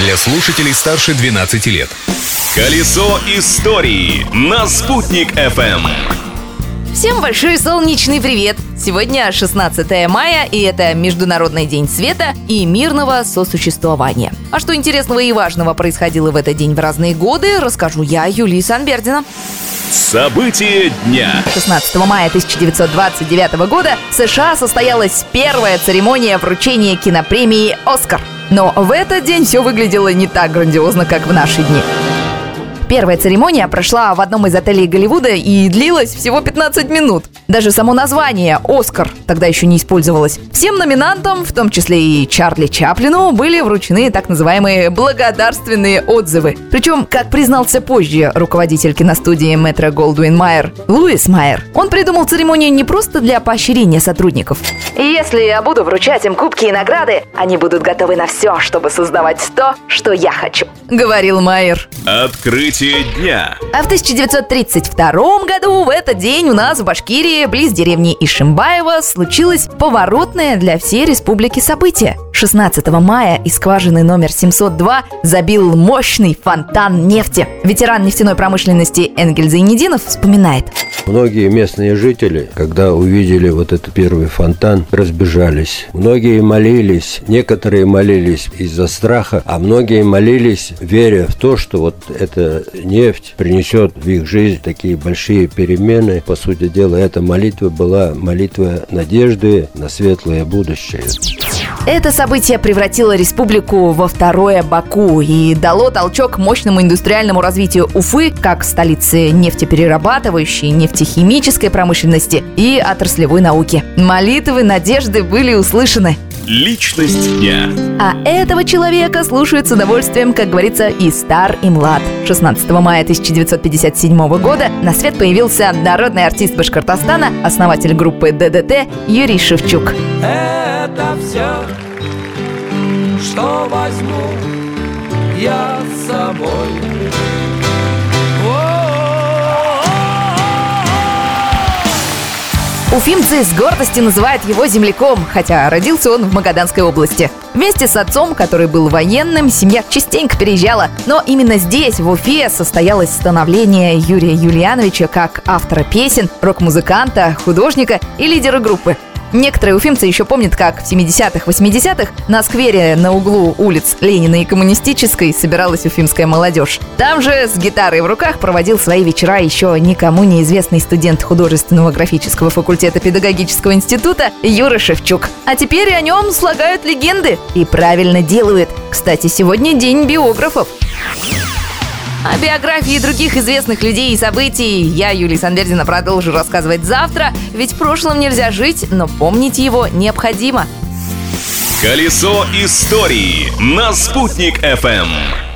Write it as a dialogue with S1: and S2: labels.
S1: для слушателей старше 12 лет.
S2: Колесо истории на «Спутник FM.
S3: Всем большой солнечный привет! Сегодня 16 мая, и это Международный день света и мирного сосуществования. А что интересного и важного происходило в этот день в разные годы, расскажу я, Юлия Санбердина.
S2: События дня.
S3: 16 мая 1929 года в США состоялась первая церемония вручения кинопремии «Оскар». Но в этот день все выглядело не так грандиозно, как в наши дни. Первая церемония прошла в одном из отелей Голливуда и длилась всего 15 минут. Даже само название «Оскар» тогда еще не использовалось. Всем номинантам, в том числе и Чарли Чаплину, были вручены так называемые благодарственные отзывы. Причем, как признался позже руководитель киностудии Метро Голдуин Майер, Луис Майер, он придумал церемонию не просто для поощрения сотрудников. Если я буду вручать им кубки и награды, они будут готовы на все, чтобы создавать то, что я хочу, говорил Майер.
S2: Открытие дня.
S3: А в 1932 году в этот день у нас в Башкирии, близ деревни Ишимбаева, случилось поворотное для всей республики событие. 16 мая из скважины номер 702 забил мощный фонтан нефти. Ветеран нефтяной промышленности Энгель Зайнединов вспоминает.
S4: Многие местные жители, когда увидели вот этот первый фонтан, разбежались. Многие молились, некоторые молились из-за страха, а многие молились, веря в то, что вот эта нефть принесет в их жизнь такие большие перемены. По сути дела, эта молитва была молитва надежды на светлое будущее.
S3: Это событие превратило республику во второе Баку и дало толчок мощному индустриальному развитию Уфы как столицы нефтеперерабатывающей, нефтехимической промышленности и отраслевой науки. Молитвы надежды были услышаны.
S2: Личность дня.
S3: А этого человека слушают с удовольствием, как говорится, и стар, и млад. 16 мая 1957 года на свет появился народный артист Башкортостана, основатель группы ДДТ Юрий Шевчук.
S5: Это я с собой.
S3: Уфимцы с гордостью называют его земляком, хотя родился он в Магаданской области. Вместе с отцом, который был военным, семья частенько переезжала. Но именно здесь, в Уфе, состоялось становление Юрия Юлиановича как автора песен, рок-музыканта, художника и лидера группы. Некоторые уфимцы еще помнят, как в 70-х, 80-х на сквере на углу улиц Ленина и Коммунистической собиралась уфимская молодежь. Там же с гитарой в руках проводил свои вечера еще никому неизвестный студент художественного графического факультета педагогического института Юра Шевчук. А теперь о нем слагают легенды и правильно делают. Кстати, сегодня день биографов. О биографии других известных людей и событий я, Юлия Санбердина, продолжу рассказывать завтра, ведь в прошлом нельзя жить, но помнить его необходимо.
S2: Колесо истории на «Спутник FM.